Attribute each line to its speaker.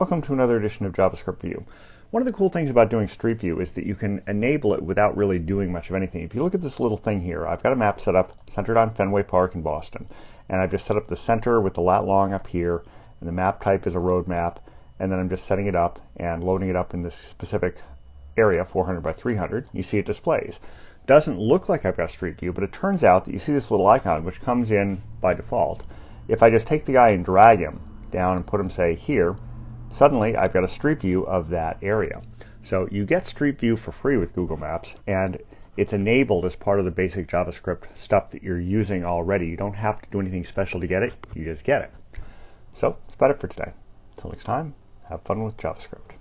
Speaker 1: Welcome to another edition of JavaScript View. One of the cool things about doing Street View is that you can enable it without really doing much of anything. If you look at this little thing here, I've got a map set up centered on Fenway Park in Boston. And I've just set up the center with the lat long up here, and the map type is a road map, and then I'm just setting it up and loading it up in this specific area, 400 by 300. You see it displays. Doesn't look like I've got Street View, but it turns out that you see this little icon, which comes in by default. If I just take the guy and drag him down and put him, say, here, suddenly I've got a street view of that area. So you get Street View for free with Google Maps, and it's enabled as part of the basic JavaScript stuff that you're using already. You don't have to do anything special to get it, you just get it. So that's about it for today. Until next time, have fun with JavaScript.